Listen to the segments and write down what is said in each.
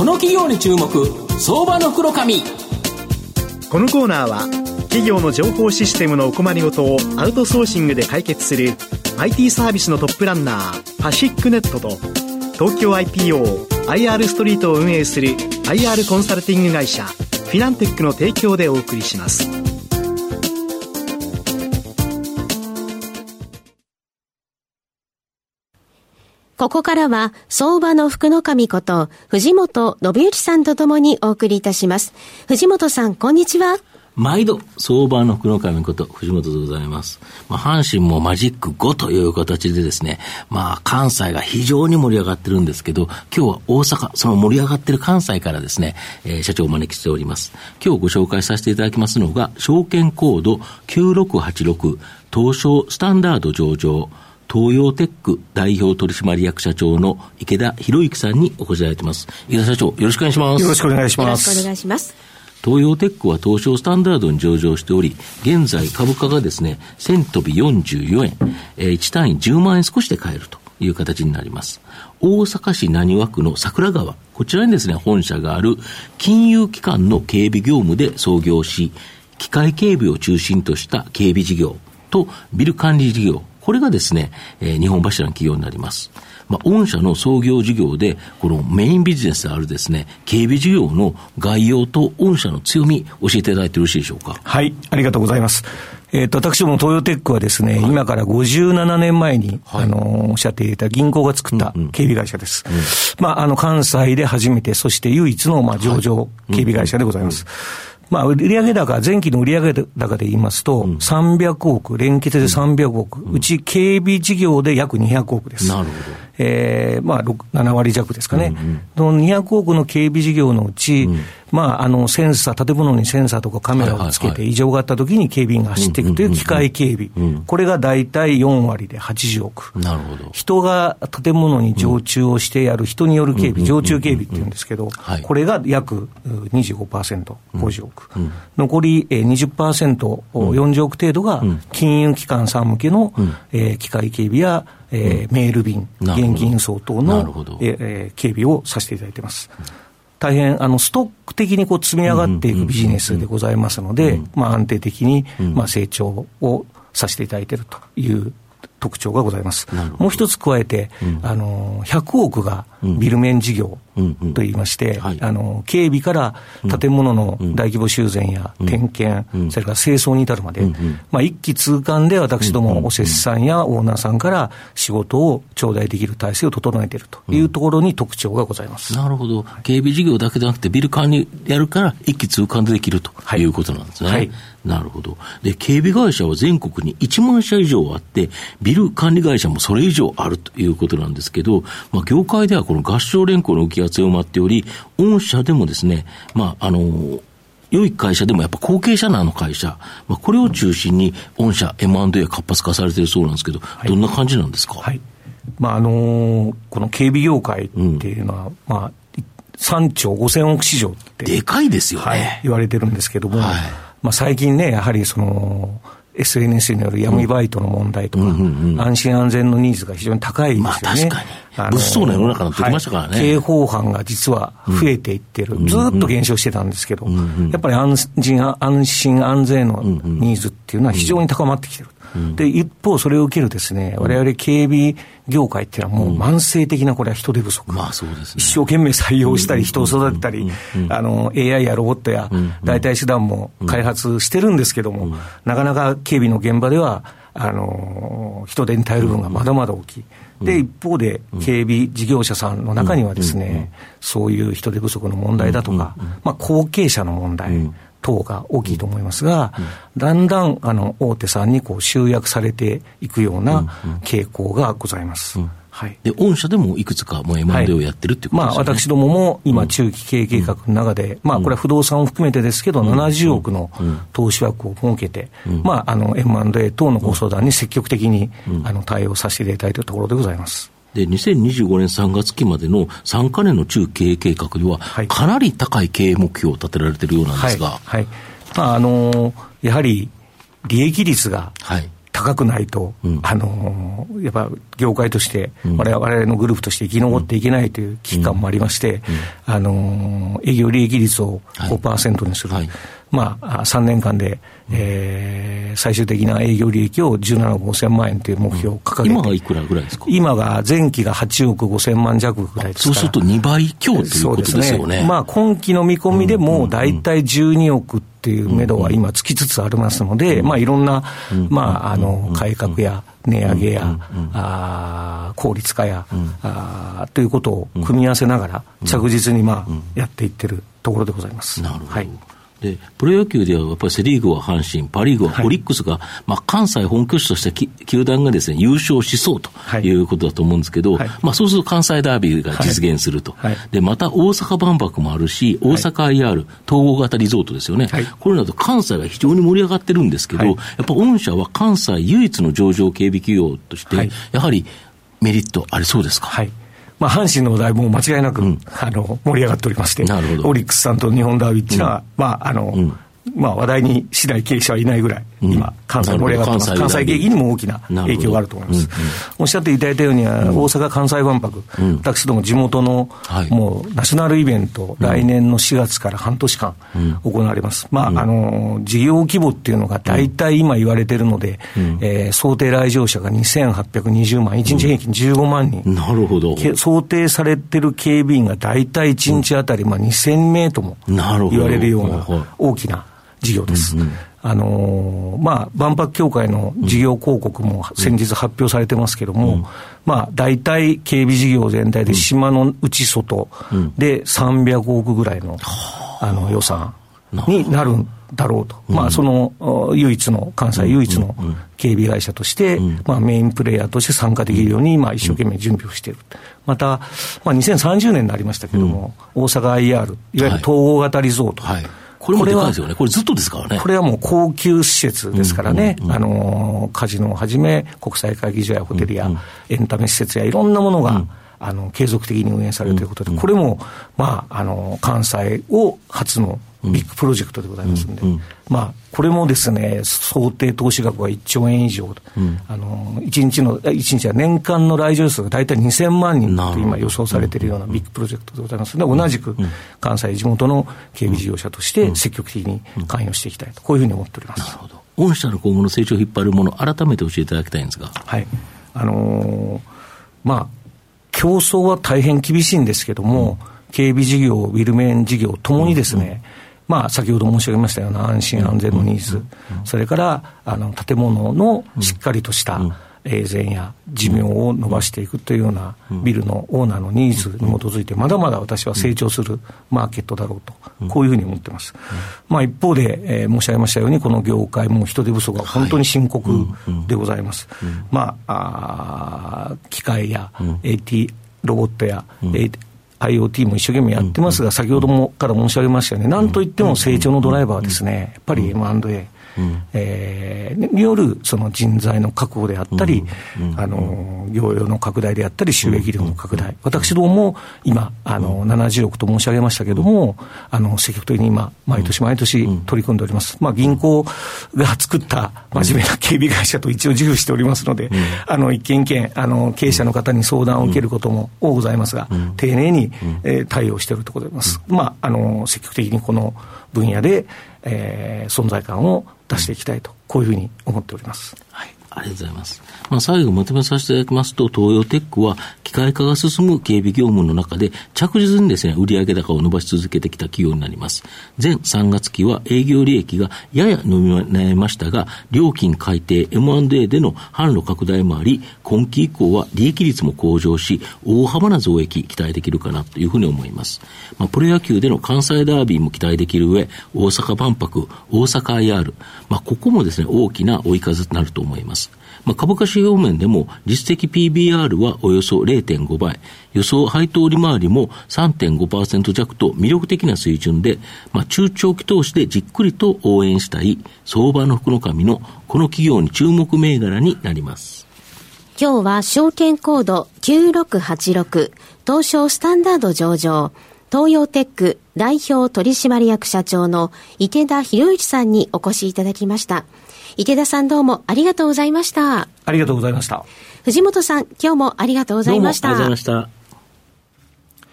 この企業に注目相場の黒髪。このコーナーは企業の情報システムのお困りごとをアウトソーシングで解決する IT サービスのトップランナーパシックネットと東京 IPOIR ストリートを運営する IR コンサルティング会社フィナンテックの提供でお送りします。ここからは相場の福の神こと藤本信之さんとともにお送りいたします藤本さんこんにちは毎度、相場の福の神こと、藤本でございます。まあ、阪神もマジック5という形でですね、まあ、関西が非常に盛り上がってるんですけど、今日は大阪、その盛り上がってる関西からですね、えー、社長をお招きしております。今日ご紹介させていただきますのが、証券コード9686、東証スタンダード上場、東洋テック代表取締役社長の池田博之さんにお越しいただいてます。池田社長、よろしくお願いします。よろしくお願いします。よろしくお願いします。東洋テックは東証スタンダードに上場しており、現在株価がですね、1000飛び44円、えー、1単位10万円少しで買えるという形になります。大阪市浪速区の桜川、こちらにですね、本社がある金融機関の警備業務で創業し、機械警備を中心とした警備事業とビル管理事業、これがですね、えー、日本柱の企業になります。まあ、御社の創業事業で、このメインビジネスであるですね、警備事業の概要と御社の強み、教えていただいてよろしいでしょうか？はい、ありがとうございます。えっ、ー、と、私ども東洋テックはですね、はい、今から57年前に、はい、あの、おっしゃっていた銀行が作った警備会社です。うんうん、まあ、あの、関西で初めて、そして唯一の、まあ、上場警備会社でございます。はいまあ、売上高、前期の売上高で言いますと、300億、連結で300億、うち警備事業で約200億です。なるほど。えー、まあ、7割弱ですかね。うんうん、200億の警備事業のうち、うん。まあ、あの、センサー、建物にセンサーとかカメラをつけて異常があったときに警備員が走っていくという機械警備。これが大体4割で80億。なるほど。人が建物に常駐をしてやる人による警備、常駐警備っていうんですけど、これが約25%、50億。残り20%、40億程度が金融機関さん向けの機械警備やメール便、現金輸送等の警備をさせていただいています。大変あのストック的にこう積み上がっていくビジネスでございますので、まあ、安定的にまあ成長をさせていただいているという特徴がございます。もう一つ加えて、うん、あの、100億がビル面事業といいまして、あの、警備から建物の大規模修繕や点検、それから清掃に至るまで、まあ、一気通貫で私どもお施主さんやオーナーさんから仕事を頂戴できる体制を整えているというところに特徴がございます。なるほど。警備事業だけでなくて、ビル管理やるから一気通貫でできるとい。うことなんですね。はい。なるほど。で、警備会社は全国に1万社以上あって、ビル管理会社もそれ以上あるということなんですけど、まあ、業界ではこの合唱連行の動きが強まっており、御社でもですね、まあ、あの、良い会社でもやっぱ後継者のあの会社、まあ、これを中心に御社 M&A 活発化されているそうなんですけど、はい、どんな感じなんですか、はい。まああのー、この警備業界っていうのは、うん、まあ、3兆5000億市場って。でかいですよね。はい、言われてるんですけども、はい。まあ、最近ね、やはりその、SNS による闇バイトの問題とか、安心安全のニーズが非常に高いですよね。まあ確かに。物騒な世の中になってきましたからね、はい、刑法犯が実は増えていってる、うん、ずっと減少してたんですけど、うん、やっぱり安心安心安全のニーズっていうのは非常に高まってきてる。で、一方、それを受けるですね、われわれ警備業界っていうのはもう慢性的なこれは人手不足。まあそうです、ね、一生懸命採用したり、人を育てたり、あの、AI やロボットや代替手段も開発してるんですけども、なかなか警備の現場では、あの、人手に頼る分がまだまだ大きい。で、一方で、警備事業者さんの中にはですね、そういう人手不足の問題だとか、まあ、後継者の問題、等が大きいと思いますが、だんだんあの大手さんにこう集約されていくような傾向がございます。はい、で御社でもいくつかもう M&A をやってるっていうことですね、はい、まあ、私どもも今、中期経営計画の中で、うん、まあ、これは不動産を含めてですけど、うん、70億の投資枠を設けて、うん、まあ、あの M&A 等のご相談に積極的に、あの対応させていただいているところでございます。で、2025年3月期までの3か年の中経営計画では、かなり高い経営目標を立てられているようなんですが。はい。はい、まあ、あのー、やはり、利益率が、高くないと、うん、あのやっぱ業界として、われわれのグループとして生き残っていけないという危機感もありまして、あの営業利益率を5%にする。はいはいまあ、3年間で、えー、最終的な営業利益を17億5000万円という目標を掲げて、今がいくらぐらいですか？今が前期が8億5000万弱ぐらいですそうすると2倍強ということですよね。ね。まあ、今期の見込みでも大体12億っていう目処は今つきつつありますので、まあ、いろんな、まあ、あの、改革や、値上げや、あ効率化や、あということを組み合わせながら、着実に、まあ、やっていってるところでございます。なるほど。はいで、プロ野球ではやっぱりセ・リーグは阪神、パ・リーグはオリックスが、はい、まあ、関西本拠地として球団がですね、優勝しそうとい。うことだと思うんですけど、はい、まあ、そうすると関西ダービーが実現すると。はい、で、また大阪万博もあるし、大阪 IR、統合型リゾートですよね。これなど関西が非常に盛り上がってるんですけど、やっぱ御社は関西唯一の上場警備企業として、やはりメリットありそうですか、はいまあ、阪神のお題も間違いなく、うん、あの盛り上がっておりまして、オリックスさんと日本ダービーっていうのは、うん、まああの、うん。まあ、話題にしない経営者はいないぐらい、今、関西盛り上がってます、関西景気にも大きな影響があると思います。おっしゃっていただいたように、大阪・関西万博、私ども地元の、もうナショナルイベント、来年の4月から半年間行われます。まあ、あの、事業規模っていうのが大体今言われてるので、え想定来場者が2820万、1日平均15万人。なるほど。想定されてる警備員が大体1日あたり、まあ、2000名とも言われるような大きな事業です。うんうん、あのー、まあ、万博協会の事業広告も先日発表されてますけども、うん、まあ、大体警備事業全体で島の内外で300億ぐらいの、あ。の予算になるんだろうと。まあ、その、唯一の、関西唯一の警備会社として、まあ、メインプレーヤーとして参加できるように、まあ、一生懸命準備をしている。また、まあ、2030年になりましたけれども、大阪 IR、いわゆる統合型リゾート。はいこれもでかいですよね。これずっとですからね。これはもう高級施設ですからね。あの、カジノをはじめ、国際会議場やホテルやエンタメ施設やいろんなものが、あの、継続的に運営されるということで、これも、まあ、あの、関西を初のビッグプロジェクトでございますんで、うんうん、まあ、これもですね、想定投資額は1兆円以上、うん、あの1日の、1日は年間の来場数が大体2000万人と今予想されているようなビッグプロジェクトでございます。ので、同じく関西地元の警備事業者として積極的に関与していきたいと、こういうふうに思っております。なるほど。御社の今後の成長を引っ張るもの、改めて教えていただきたいんですが。はい。あのー、まあ、競争は大変厳しいんですけども、警備事業、ウィルメン事業ともにですね、まあ、先ほど申し上げましたような安心安全のニーズ、それからあの建物のしっかりとした、永全や寿命を伸ばしていくというようなビルのオーナーのニーズに基づいて、まだまだ私は成長するマーケットだろうと、こういうふうに思ってます。まあ、一方で、えー、申し上げましたように、この業界も人手不足が本当に深刻でございます。まあ、あ機械や AT、ロボットや、IoT も一生懸命やってますが、先ほどもから申し上げましたよね、なんといっても成長のドライバーはですね、やっぱり M&A。うん、えー、によるその人材の確保であったり、あの業用の拡大であったり、収益量の拡大、私どもも今、あの70億と申し上げましたけれども、あの積極的に今、毎年毎年取り組んでおります。まあ、銀行が作った真面目な警備会社と一応自負しておりますので、あの一件一件あの、経営者の方に相談を受けることも多ございますが、丁寧に、えー、対応しているところでございます。まあ、あの積極的にこの分野で、えー、存在感を出していきたいと、こういうふうに思っております。はいありがとうございます。まあ、最後まとめさせていただきますと、東洋テックは機械化が進む警備業務の中で着実にですね、売上高を伸ばし続けてきた企業になります。前3月期は営業利益がやや伸び悩みましたが、料金改定 M&A での販路拡大もあり、今期以降は利益率も向上し、大幅な増益期待できるかなというふうに思います。まあ、プロ野球での関西ダービーも期待できる上、大阪万博、大阪 IR、まあ、ここもですね、大きな追い風となると思います。まあ、株価指標面でも実績 PBR はおよそ0.5倍、予想配当利回りも3.5%弱と魅力的な水準で、まあ、中長期投資でじっくりと応援したい相場の福の神のこの企業に注目銘柄になります。今日は証券コード9686東証スタンダード上場東洋テック代表取締役社長の池田博之さんにお越しいただきました。池田さんどうもありがとうございました。ありがとうございました。藤本さん、今日もありがとうございました。ありがとうございました。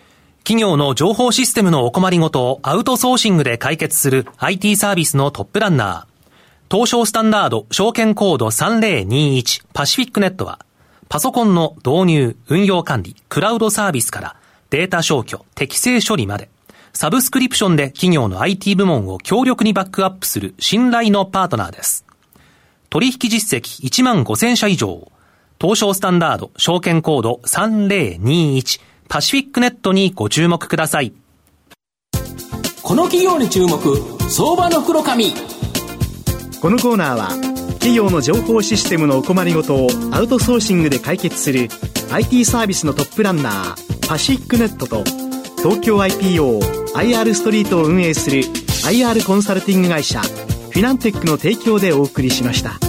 企業の情報システムのお困りごとをアウトソーシングで解決する IT サービスのトップランナー。東証スタンダード証券コード3021パシフィックネットは、パソコンの導入、運用管理、クラウドサービスからデータ消去、適正処理まで、サブスクリプションで企業の IT 部門を強力にバックアップする信頼のパートナーです。取引実績1万5000社以上、東証スタンダード証券コード3021パシフィックネットにご注目ください。この企業に注目、相場の黒髪。このコーナーは、企業の情報システムのお困りごとをアウトソーシングで解決する IT サービスのトップランナー、パシフィックネットと、東京 IPO、IR ストリートを運営する IR コンサルティング会社、フィナンテックの提供でお送りしました。